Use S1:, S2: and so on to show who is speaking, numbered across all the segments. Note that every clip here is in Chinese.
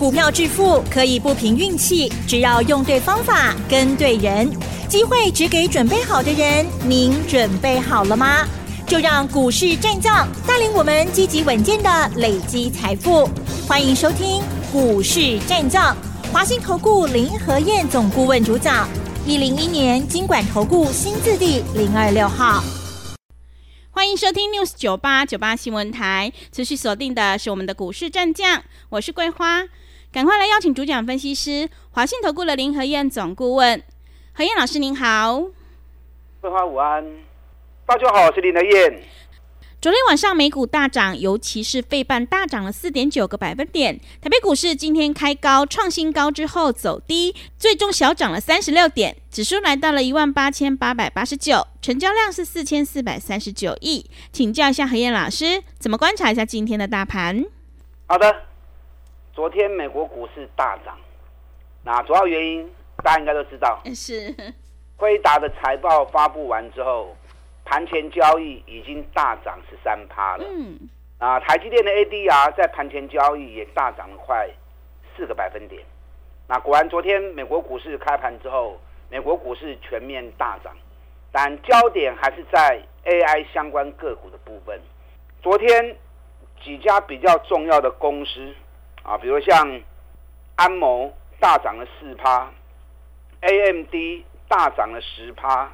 S1: 股票致富可以不凭运气，只要用对方法、跟对人，机会只给准备好的人。您准备好了吗？就让股市战将带领我们积极稳健的累积财富。欢迎收听股市战将，华信投顾林和燕总顾问主讲，一零一年金管投顾新字第零二六号。
S2: 欢迎收听 News 九八九八新闻台，持续锁定的是我们的股市战将，我是桂花，赶快来邀请主讲分析师华信投顾的林和燕总顾问，何燕老师您好，
S3: 桂花午安，大家好，我是林和燕。
S2: 昨天晚上美股大涨，尤其是费半大涨了四点九个百分点。台北股市今天开高创新高之后走低，最终小涨了三十六点，指数来到了一万八千八百八十九，成交量是四千四百三十九亿。请教一下何燕老师，怎么观察一下今天的大盘？
S3: 好的，昨天美国股市大涨，那主要原因大家应该都知道，
S2: 是
S3: 辉达的财报发布完之后。盘前交易已经大涨十三趴了。嗯，啊，台积电的 ADR 在盘前交易也大涨了快四个百分点。那果然，昨天美国股市开盘之后，美国股市全面大涨，但焦点还是在 AI 相关个股的部分。昨天几家比较重要的公司啊，比如像安谋大涨了四趴，AMD 大涨了十趴，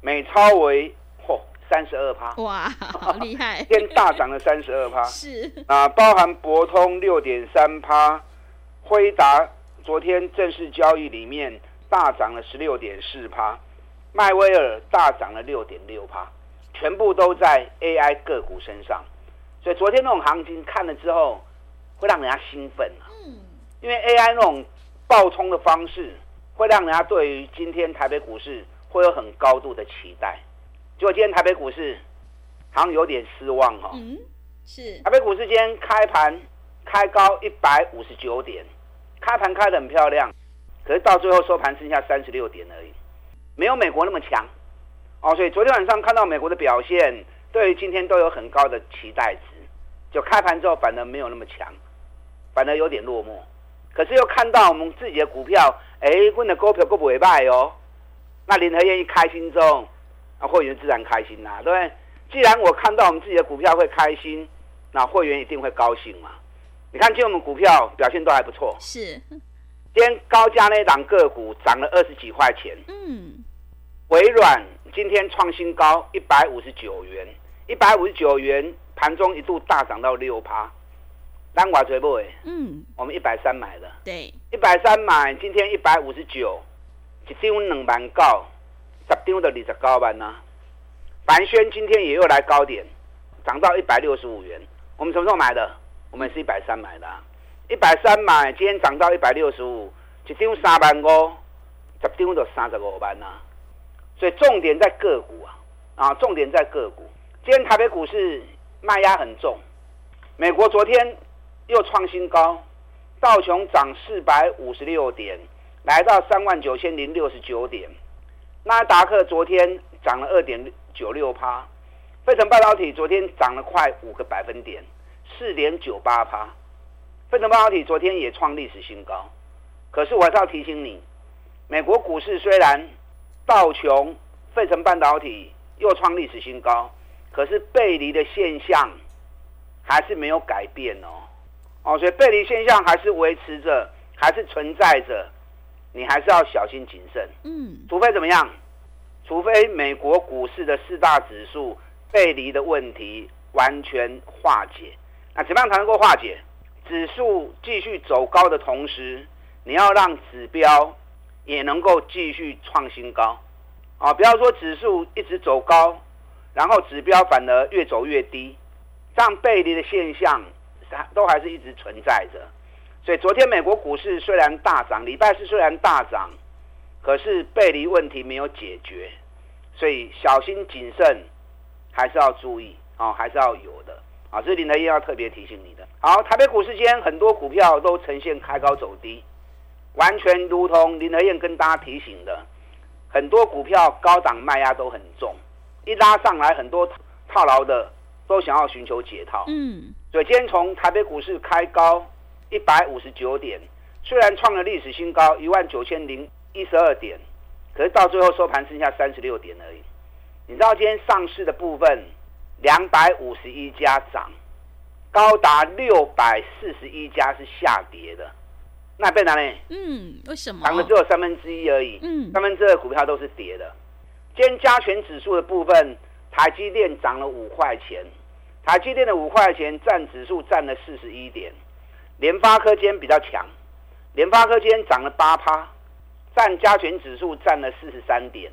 S3: 美超为。嚯，三十二趴！
S2: 哇，好厉害！
S3: 今天大涨了三十二趴。
S2: 是
S3: 啊，包含博通六点三趴，辉达昨天正式交易里面大涨了十六点四趴，迈威尔大涨了六点六趴，全部都在 AI 个股身上。所以昨天那种行情看了之后，会让人家兴奋啊。嗯。因为 AI 那种爆冲的方式，会让人家对于今天台北股市会有很高度的期待。结果今天台北股市好像有点失望哈、哦。
S2: 嗯，是。
S3: 台北股市今天开盘开高一百五十九点，开盘开得很漂亮，可是到最后收盘剩下三十六点而已，没有美国那么强。哦，所以昨天晚上看到美国的表现，对于今天都有很高的期待值。就开盘之后反而没有那么强，反而有点落寞。可是又看到我们自己的股票，哎，问的股票够不会卖哦。那林和燕一开心之后。那会员自然开心啦，对不对？既然我看到我们自己的股票会开心，那会员一定会高兴嘛。你看，今天我们股票表现都还不错。
S2: 是，
S3: 今天高价那档个股涨了二十几块钱。
S2: 嗯。
S3: 微软今天创新高一百五十九元，一百五十九元盘中一度大涨到六趴。单寡追不？
S2: 嗯。
S3: 我们一百三买的。
S2: 对。
S3: 一百三买，今天一百五十九，一张两万九。十丢的你的高班呢？凡轩今天也又来高点，涨到一百六十五元。我们什么时候买的？我们是一百三买的，一百三买，今天涨到一百六十五，一丢三万五，十丢的三十五班呢。所以重点在个股啊啊，重点在个股。今天台北股市卖压很重，美国昨天又创新高，道琼涨四百五十六点，来到三万九千零六十九点。纳达克昨天涨了二点九六趴，费城半导体昨天涨了快五个百分点，四点九八趴。费城半导体昨天也创历史新高，可是我还是要提醒你，美国股市虽然道琼、费城半导体又创历史新高，可是背离的现象还是没有改变哦。哦，所以背离现象还是维持着，还是存在着。你还是要小心谨慎，
S2: 嗯，
S3: 除非怎么样？除非美国股市的四大指数背离的问题完全化解。那怎么样才能够化解？指数继续走高的同时，你要让指标也能够继续创新高，啊，不要说指数一直走高，然后指标反而越走越低，这样背离的现象都还是一直存在着。所以昨天美国股市虽然大涨，礼拜四虽然大涨，可是背离问题没有解决，所以小心谨慎还是要注意哦，还是要有的啊。这是林德燕要特别提醒你的。好，台北股市间很多股票都呈现开高走低，完全如同林德燕跟大家提醒的，很多股票高档卖压都很重，一拉上来很多套牢的都想要寻求解套。
S2: 嗯，
S3: 所以今天从台北股市开高。一百五十九点，虽然创了历史新高一万九千零一十二点，可是到最后收盘剩下三十六点而已。你知道今天上市的部分两百五十一家涨，高达六百四十一家是下跌的。那变哪呢？
S2: 嗯，为什么？
S3: 涨的只有三分之一而已。
S2: 嗯，
S3: 三分之二股票都是跌的。今天加权指数的部分，台积电涨了五块钱。台积电的五块钱占指数占了四十一点。联发科今天比较强，联发科今天涨了八趴，占加权指数占了四十三点。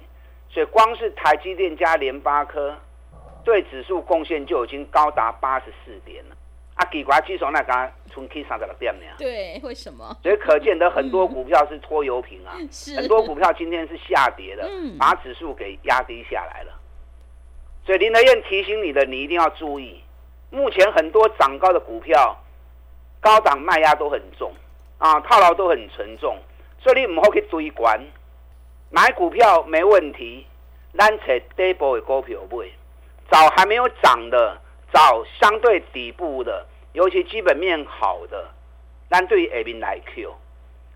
S3: 所以光是台积电加联发科对指数贡献就已经高达八十四点了。啊，奇怪，指数那刚从 K 三十六点呢？
S2: 对，为什么？
S3: 所以可见得很多股票是拖油瓶啊，
S2: 嗯、
S3: 很多股票今天是下跌的，
S2: 嗯、
S3: 把指数给压低下来了。所以林德燕提醒你的，你一定要注意，目前很多涨高的股票，高档卖压都很重啊，套牢都很沉重，所以你唔好去追关，买股票没问题，咱找底部的股票买，找还没有涨的。找相对底部的，尤其基本面好的，但对于 A 兵来 Q，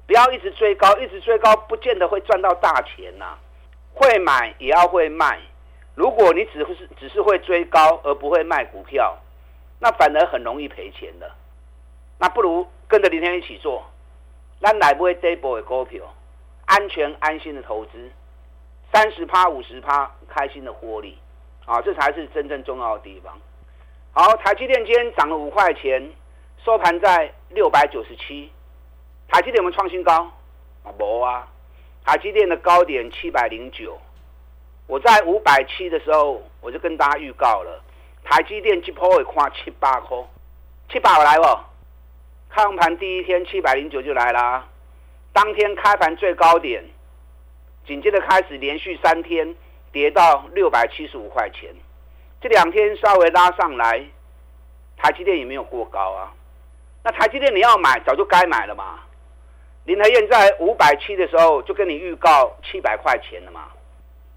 S3: 不要一直追高，一直追高，不见得会赚到大钱呐、啊。会买也要会卖。如果你只是只是会追高而不会卖股票，那反而很容易赔钱的。那不如跟着林天一起做，咱来不会底部的股票，安全安心的投资，三十趴五十趴，开心的获利啊，这才是真正重要的地方。好，台积电今天涨了五块钱，收盘在六百九十七。台积电有没有创新高？啊，没啊。台积电的高点七百零九，我在五百七的时候，我就跟大家预告了，台积电这波会看七八块，七百来不？开盘第一天七百零九就来啦，当天开盘最高点，紧接着开始连续三天跌到六百七十五块钱。这两天稍微拉上来，台积电也没有过高啊。那台积电你要买，早就该买了嘛。林和燕在五百七的时候就跟你预告七百块钱了嘛。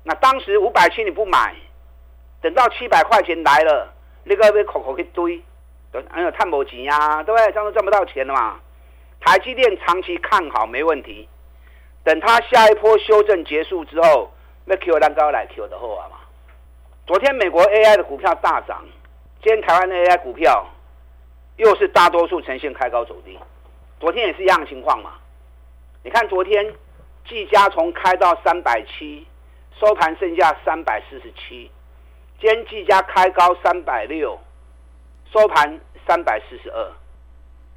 S3: 那当时五百七你不买，等到七百块钱来了，那个被口口一堆，还有探某钱呀，对不对？这样都赚不到钱了嘛。台积电长期看好没问题，等它下一波修正结束之后，那 Q 蛋糕来 Q 的后啊嘛。昨天美国 AI 的股票大涨，今天台湾的 AI 股票又是大多数呈现开高走低。昨天也是一样的情况嘛？你看昨天技嘉从开到三百七，收盘剩下三百四十七。今天技嘉开高三百六，收盘三百四十二，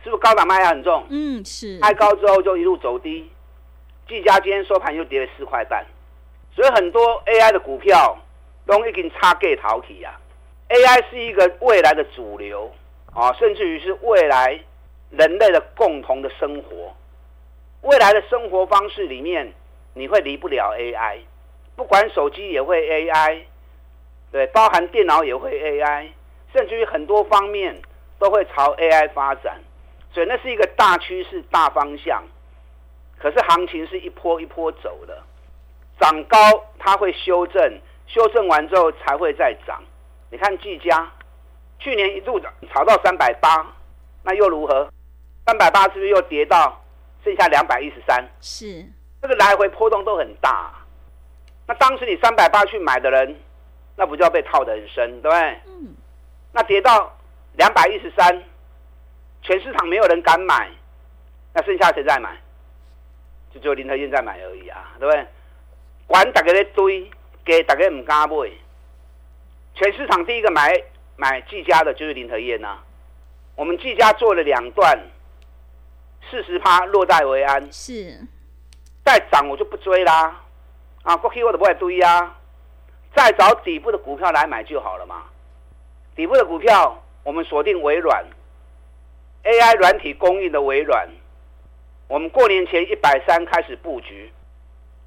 S3: 是不是高档卖压很重？
S2: 嗯，是。
S3: 开高之后就一路走低，技嘉今天收盘又跌了四块半，所以很多 AI 的股票。都已经差价逃起啊！AI 是一个未来的主流啊，甚至于是未来人类的共同的生活。未来的生活方式里面，你会离不了 AI，不管手机也会 AI，对，包含电脑也会 AI，甚至于很多方面都会朝 AI 发展。所以那是一个大趋势、大方向。可是行情是一波一波走的，涨高它会修正。修正完之后才会再涨。你看技嘉，去年一度涨炒到三百八，那又如何？三百八是不是又跌到剩下两百一十三？
S2: 是，
S3: 这个来回波动都很大。那当时你三百八去买的人，那不就要被套得很深，对不对？嗯。那跌到两百一十三，全市场没有人敢买，那剩下谁在买？就只有林和燕在买而已啊，对不对？管大家在堆。给大家唔敢买，全市场第一个买买技嘉的就是林和燕呐、啊。我们技嘉做了两段，四十趴落袋为安。
S2: 是，
S3: 再涨我就不追啦。啊，过去我都不会追啊。再找底部的股票来买就好了嘛。底部的股票，我们锁定微软，AI 软体供应的微软。我们过年前一百三开始布局，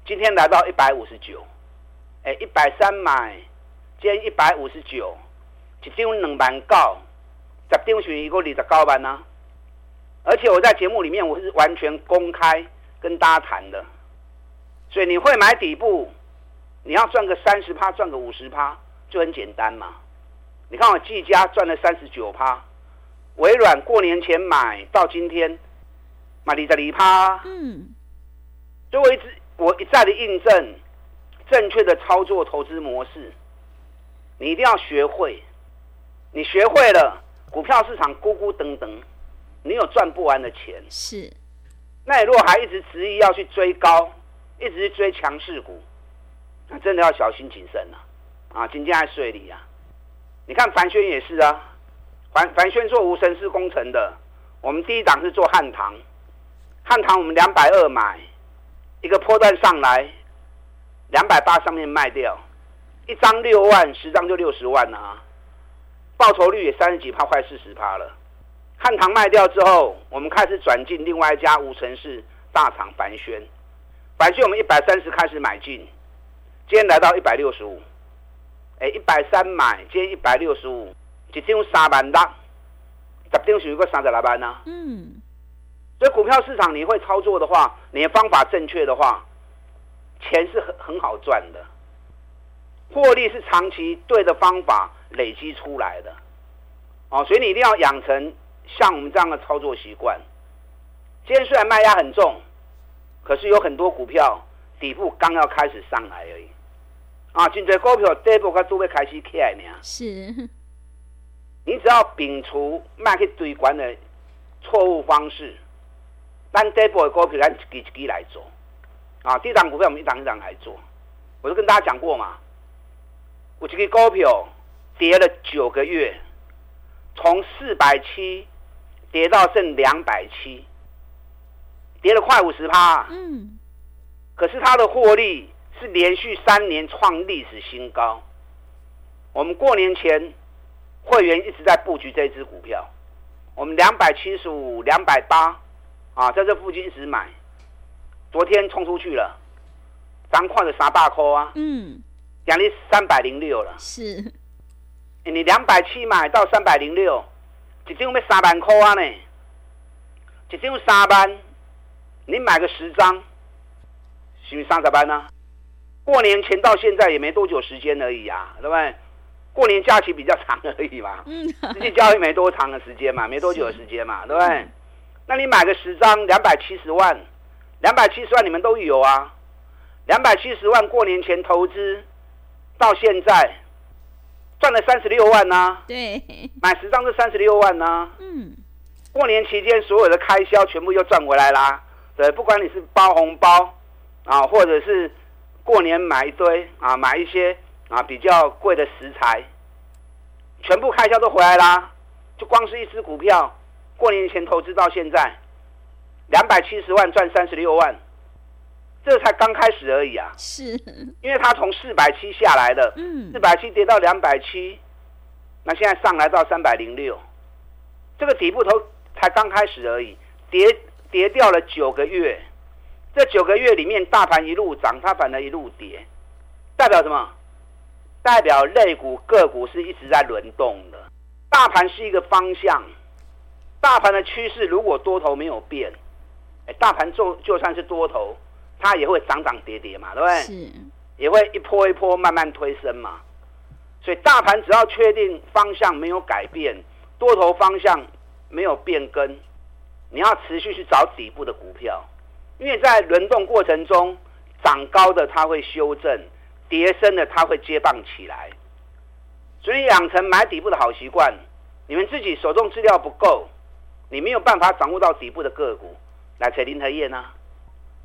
S3: 今天来到一百五十九。哎，一百三买，今天一百五十九，一张两万九，十张是一个二十九万呢。而且我在节目里面我是完全公开跟大家谈的，所以你会买底部，你要赚个三十趴，赚个五十趴就很简单嘛。你看我技嘉赚了三十九趴，微软过年前买到今天买，你的离趴。
S2: 嗯，
S3: 所以我一直我一再的印证正确的操作投资模式，你一定要学会。你学会了，股票市场咕咕噔噔，你有赚不完的钱。
S2: 是。
S3: 那你如果还一直执意要去追高，一直追强势股，那真的要小心谨慎了。啊，今天还睡里啊！你看凡轩也是啊，凡凡轩做无尘室工程的，我们第一档是做汉唐，汉唐我们两百二买，一个波段上来，两百八上面卖掉，一张六万，十张就六十万啊，报酬率也三十几趴，快四十趴了。汉唐卖掉之后，我们开始转进另外一家无尘室大厂凡轩，凡轩我们一百三十开始买进，今天来到一百六十五。哎，一百三买，今天一百六十五，一张三万六，十张是一个三十来万呢。嗯，所以股票市场你会操作的话，你的方法正确的话，钱是很很好赚的，获利是长期对的方法累积出来的。哦，所以你一定要养成像我们这样的操作习惯。今天虽然卖压很重，可是有很多股票底部刚要开始上来而已。啊，真多股票底部才准备开始起来呢。
S2: 是，
S3: 你只要摒除卖去堆管的错误方式，咱底部的股票咱一支一支来做。啊，第一档股票我们一档一档来做。我就跟大家讲过嘛，我这个股票跌了九个月，从四百七跌到剩两百七，跌了快五十趴。嗯，可是它的获利。是连续三年创历史新高。我们过年前会员一直在布局这支股票，我们两百七十五、两百八啊，在这附近一直买。昨天冲出去了，咱快的三百块啊，嗯，奖励三百零六了。
S2: 是，
S3: 你两百七买到三百零六，一张要三万块啊呢，一张三万，你买个十张，是不是三十万呢？过年前到现在也没多久时间而已啊，对不对？过年假期比较长而已嘛，嗯，实际交易没多长的时间嘛，没多久的时间嘛，对不对？嗯、那你买个十张，两百七十万，两百七十万你们都有啊，两百七十万过年前投资到现在赚了三十六万呐、啊，
S2: 对，
S3: 买十张是三十六万呐、啊，嗯，过年期间所有的开销全部又赚回来啦，对，不管你是包红包啊，或者是。过年买一堆啊，买一些啊比较贵的食材，全部开销都回来啦。就光是一只股票，过年前投资到现在，两百七十万赚三十六万，这才刚开始而已啊。
S2: 是，
S3: 因为它从四百七下来的，嗯，四百七跌到两百七，那现在上来到三百零六，这个底部头才刚开始而已，跌跌掉了九个月。这九个月里面，大盘一路涨，它反而一路跌，代表什么？代表类股个股是一直在轮动的。大盘是一个方向，大盘的趋势如果多头没有变，哎，大盘就就算是多头，它也会涨涨跌跌嘛，对不对？
S2: 是，
S3: 也会一波一波慢慢推升嘛。所以大盘只要确定方向没有改变，多头方向没有变更，你要持续去找底部的股票。因为在轮动过程中，涨高的它会修正，跌深的它会接棒起来，所以养成买底部的好习惯。你们自己手中资料不够，你没有办法掌握到底部的个股，来找林和燕呢？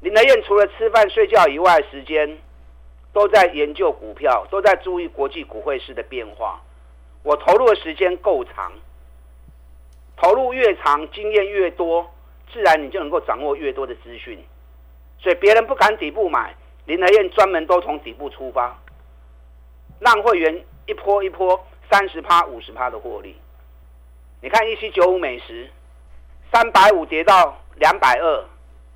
S3: 林和燕除了吃饭睡觉以外，时间都在研究股票，都在注意国际股汇市的变化。我投入的时间够长，投入越长，经验越多。自然你就能够掌握越多的资讯，所以别人不敢底部买，林和燕专门都从底部出发，让会员一波一波三十趴、五十趴的获利。你看一七九五美食，三百五跌到两百二，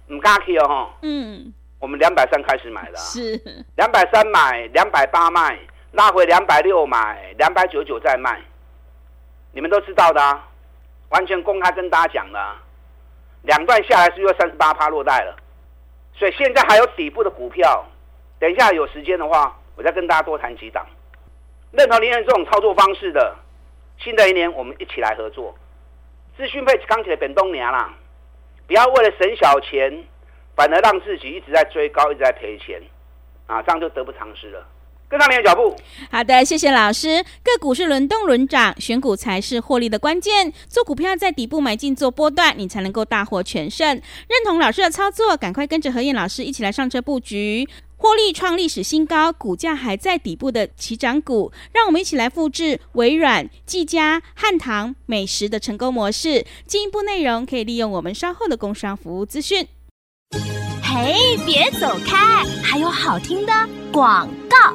S3: 唔敢去哦哈。嗯，我们两百三开始买的，
S2: 是
S3: 两百三买，两百八卖，拉回两百六买，两百九十九再卖，你们都知道的啊，完全公开跟大家讲的啊。两段下来是又三十八趴落袋了，所以现在还有底部的股票，等一下有时间的话，我再跟大家多谈几档。认同林彦这种操作方式的，新的一年我们一起来合作。资讯配钢铁本东年啦，不要为了省小钱，反而让自己一直在追高，一直在赔钱，啊，这样就得不偿失了。跟上你的脚步。
S2: 好的，谢谢老师。个股是轮动轮涨，选股才是获利的关键。做股票在底部买进做波段，你才能够大获全胜。认同老师的操作，赶快跟着何燕老师一起来上车布局，获利创历史新高，股价还在底部的起涨股。让我们一起来复制微软、技嘉、汉唐、美食的成功模式。进一步内容可以利用我们稍后的工商服务资讯。
S1: 嘿，别走开，还有好听的广告。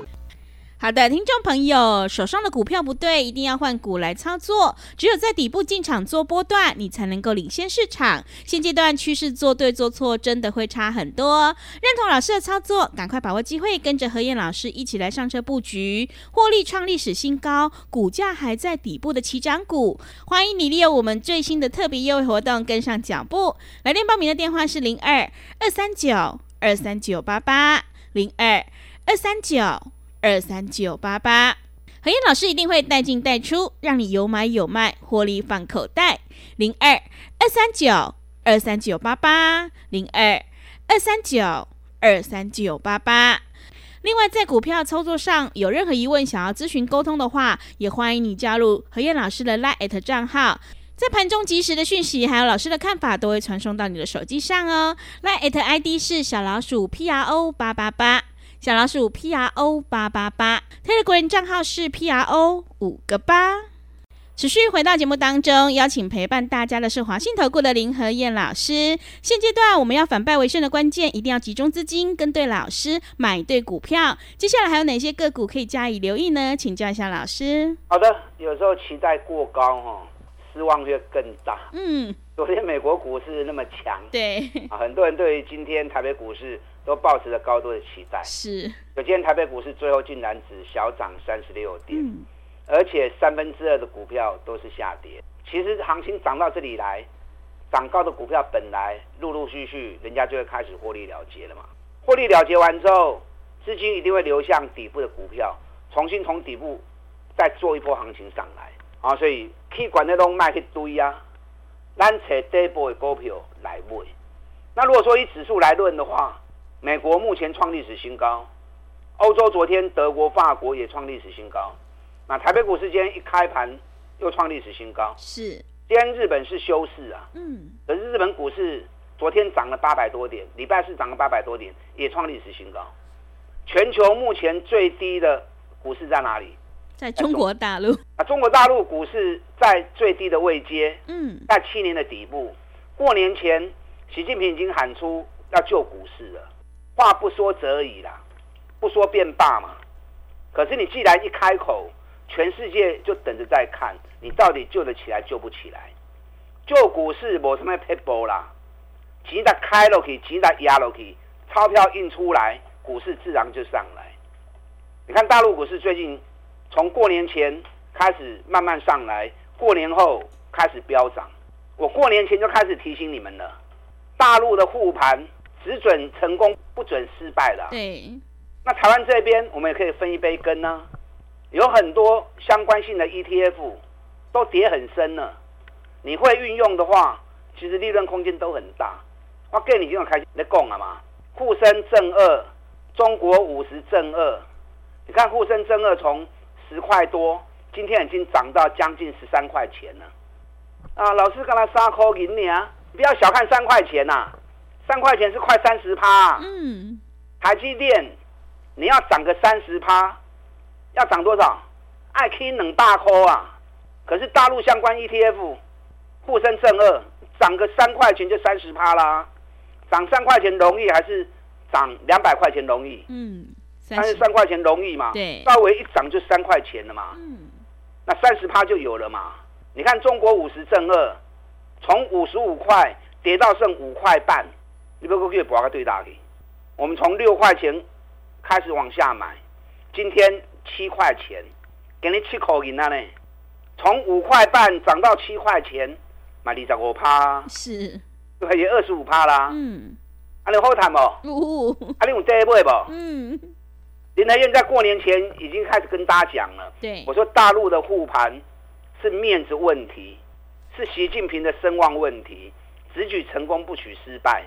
S2: 好的，听众朋友，手上的股票不对，一定要换股来操作。只有在底部进场做波段，你才能够领先市场。现阶段趋势做对做错，真的会差很多。认同老师的操作，赶快把握机会，跟着何燕老师一起来上车布局，获利创历史新高，股价还在底部的起涨股。欢迎你利用我们最新的特别优惠活动跟上脚步。来电报名的电话是零二二三九二三九八八零二二三九。二三九八八，何燕老师一定会带进带出，让你有买有卖，获利放口袋。零二二三九二三九八八，零二二三九二三九八八。另外，在股票操作上有任何疑问，想要咨询沟通的话，也欢迎你加入何燕老师的 LINE@ 账号，在盘中及时的讯息，还有老师的看法，都会传送到你的手机上哦。LINE@ ID 是小老鼠 P R O 八八八。小老鼠 P R O 八八八，Telegram 账号是 P R O 五个八。持续回到节目当中，邀请陪伴大家的是华信投顾的林和燕老师。现阶段我们要反败为胜的关键，一定要集中资金，跟对老师，买对股票。接下来还有哪些个股可以加以留意呢？请教一下老师。
S3: 好的，有时候期待过高哈，失望会更大。嗯，昨天美国股市那么强，
S2: 对
S3: 啊，很多人对于今天台北股市。都抱持着高度的期待，
S2: 是。
S3: 可今天台北股市最后竟然只小涨三十六点，嗯，而且三分之二的股票都是下跌。其实行情涨到这里来，涨高的股票本来陆陆续续人家就会开始获利了结了嘛。获利了结完之后，资金一定会流向底部的股票，重新从底部再做一波行情上来啊。所以去管那种卖一堆啊，咱找底部的股票来买。那如果说以指数来论的话，美国目前创历史新高，欧洲昨天德国、法国也创历史新高，那台北股市今天一开盘又创历史新高。
S2: 是，
S3: 今天日本是休市啊，
S2: 嗯，
S3: 可是日本股市昨天涨了八百多点，礼拜四涨了八百多点，也创历史新高。全球目前最低的股市在哪里？
S2: 在中国大陆
S3: 啊，中国大陆股市在最低的位阶，
S2: 嗯，
S3: 在七年的底部。过年前，习近平已经喊出要救股市了。话不说则已啦，不说便罢嘛。可是你既然一开口，全世界就等着在看你到底救得起来救不起来。救股市没什么撇步啦，钱的开落去，钱的压落去，钞票印出来，股市自然就上来。你看大陆股市最近从过年前开始慢慢上来，过年后开始飙涨。我过年前就开始提醒你们了，大陆的护盘。只准成功，不准失败的。
S2: 对，
S3: 那台湾这边我们也可以分一杯羹呢。有很多相关性的 ETF 都跌很深了。你会运用的话，其实利润空间都很大。我跟你这种开始在讲了嘛，沪深正二，中国五十正二。你看沪深正二从十块多，今天已经涨到将近十三块钱了。啊，老师刚才三块银你啊，不要小看三块钱呐、啊。三块钱是快三十趴，
S2: 嗯，
S3: 台积电你要涨个三十趴，要涨多少？爱 K 冷大扣啊！可是大陆相关 ETF，沪深正二涨个三块钱就三十趴啦，涨三块钱容易还是涨两百块钱容易？
S2: 嗯，
S3: 三十三块钱容易嘛？
S2: 对，
S3: 稍微一涨就三块钱了嘛。
S2: 嗯，那
S3: 三十趴就有了嘛？你看中国五十正二，从五十五块跌到剩五块半。你不过可以博个最大的，我们从六块钱开始往下买，今天七块钱，给你七口银了呢。从五块半涨到七块钱，买二十五趴，
S2: 是，
S3: 对，也二十五趴啦。
S2: 嗯，
S3: 啊，你好谈不？
S2: 呜，
S3: 啊，你有这一位不？
S2: 嗯，
S3: 林德燕在过年前已经开始跟大家讲了。
S2: 对，
S3: 我说大陆的护盘是面子问题，是习近平的声望问题。只举成功不取失败。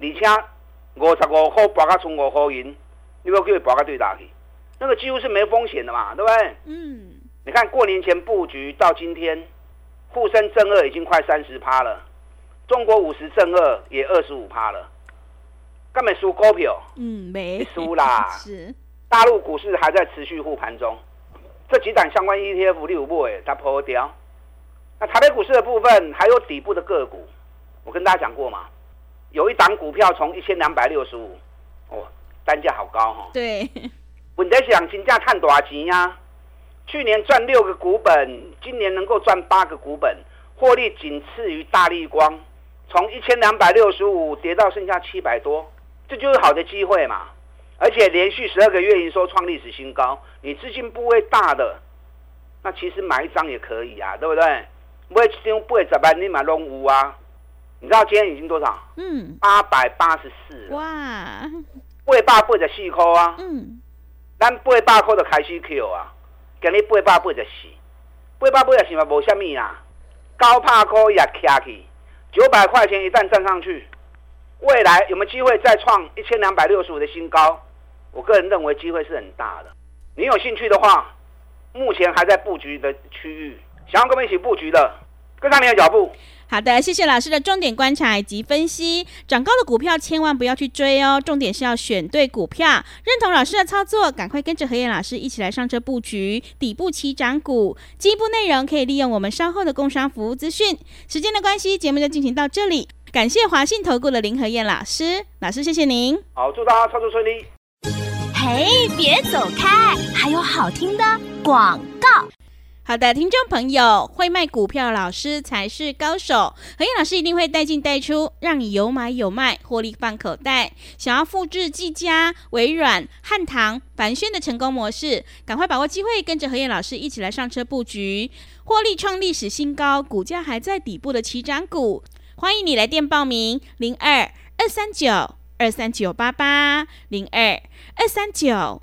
S3: 而且五十五块博个从五块银，你要叫佢博个对打去，那个几乎是没风险的嘛，对不对？
S2: 嗯。
S3: 你看过年前布局到今天，沪深正二已经快三十趴了，中国五十正二也二十五趴了。根本输股票，
S2: 嗯，没
S3: 输啦。
S2: 是，
S3: 大陆股市还在持续护盘中，这几档相关 ETF 六部诶，它破掉。那台北股市的部分还有底部的个股，我跟大家讲过嘛，有一档股票从一千两百六十五，哦，单价好高哈、哦。
S2: 对。
S3: 问题是金价看多少钱呀？去年赚六个股本，今年能够赚八个股本，获利仅次于大立光，从一千两百六十五跌到剩下七百多。这就是好的机会嘛，而且连续十二个月营收创历史新高，你资金部位大的，那其实买一张也可以啊，对不对？买一张八十万你买拢有啊，你知道今天已经多少？
S2: 嗯，
S3: 八百八十四。
S2: 哇，
S3: 八百八十四块啊。
S2: 嗯，
S3: 咱八百块就开始 Q 啊，今日八百八十四，八百八十四嘛无虾米啊，高帕块也卡起，九百块钱一旦站上去。未来有没有机会再创一千两百六十五的新高？我个人认为机会是很大的。你有兴趣的话，目前还在布局的区域，想要跟我们一起布局的，跟上你的脚步。
S2: 好的，谢谢老师的重点观察以及分析。涨高的股票千万不要去追哦，重点是要选对股票。认同老师的操作，赶快跟着何燕老师一起来上车布局底部起涨股。进一步内容可以利用我们稍后的工商服务资讯。时间的关系，节目就进行到这里。感谢华信投顾的林何燕老师，老师谢谢您。
S3: 好，祝大家操作顺利。
S1: 嘿，别走开，还有好听的广告。
S2: 好的，听众朋友，会卖股票老师才是高手。何燕老师一定会带进带出，让你有买有卖，获利放口袋。想要复制技嘉、微软、汉唐、凡轩的成功模式，赶快把握机会，跟着何燕老师一起来上车布局，获利创历史新高，股价还在底部的起涨股。欢迎你来电报名：零二二三九二三九八八零二二三九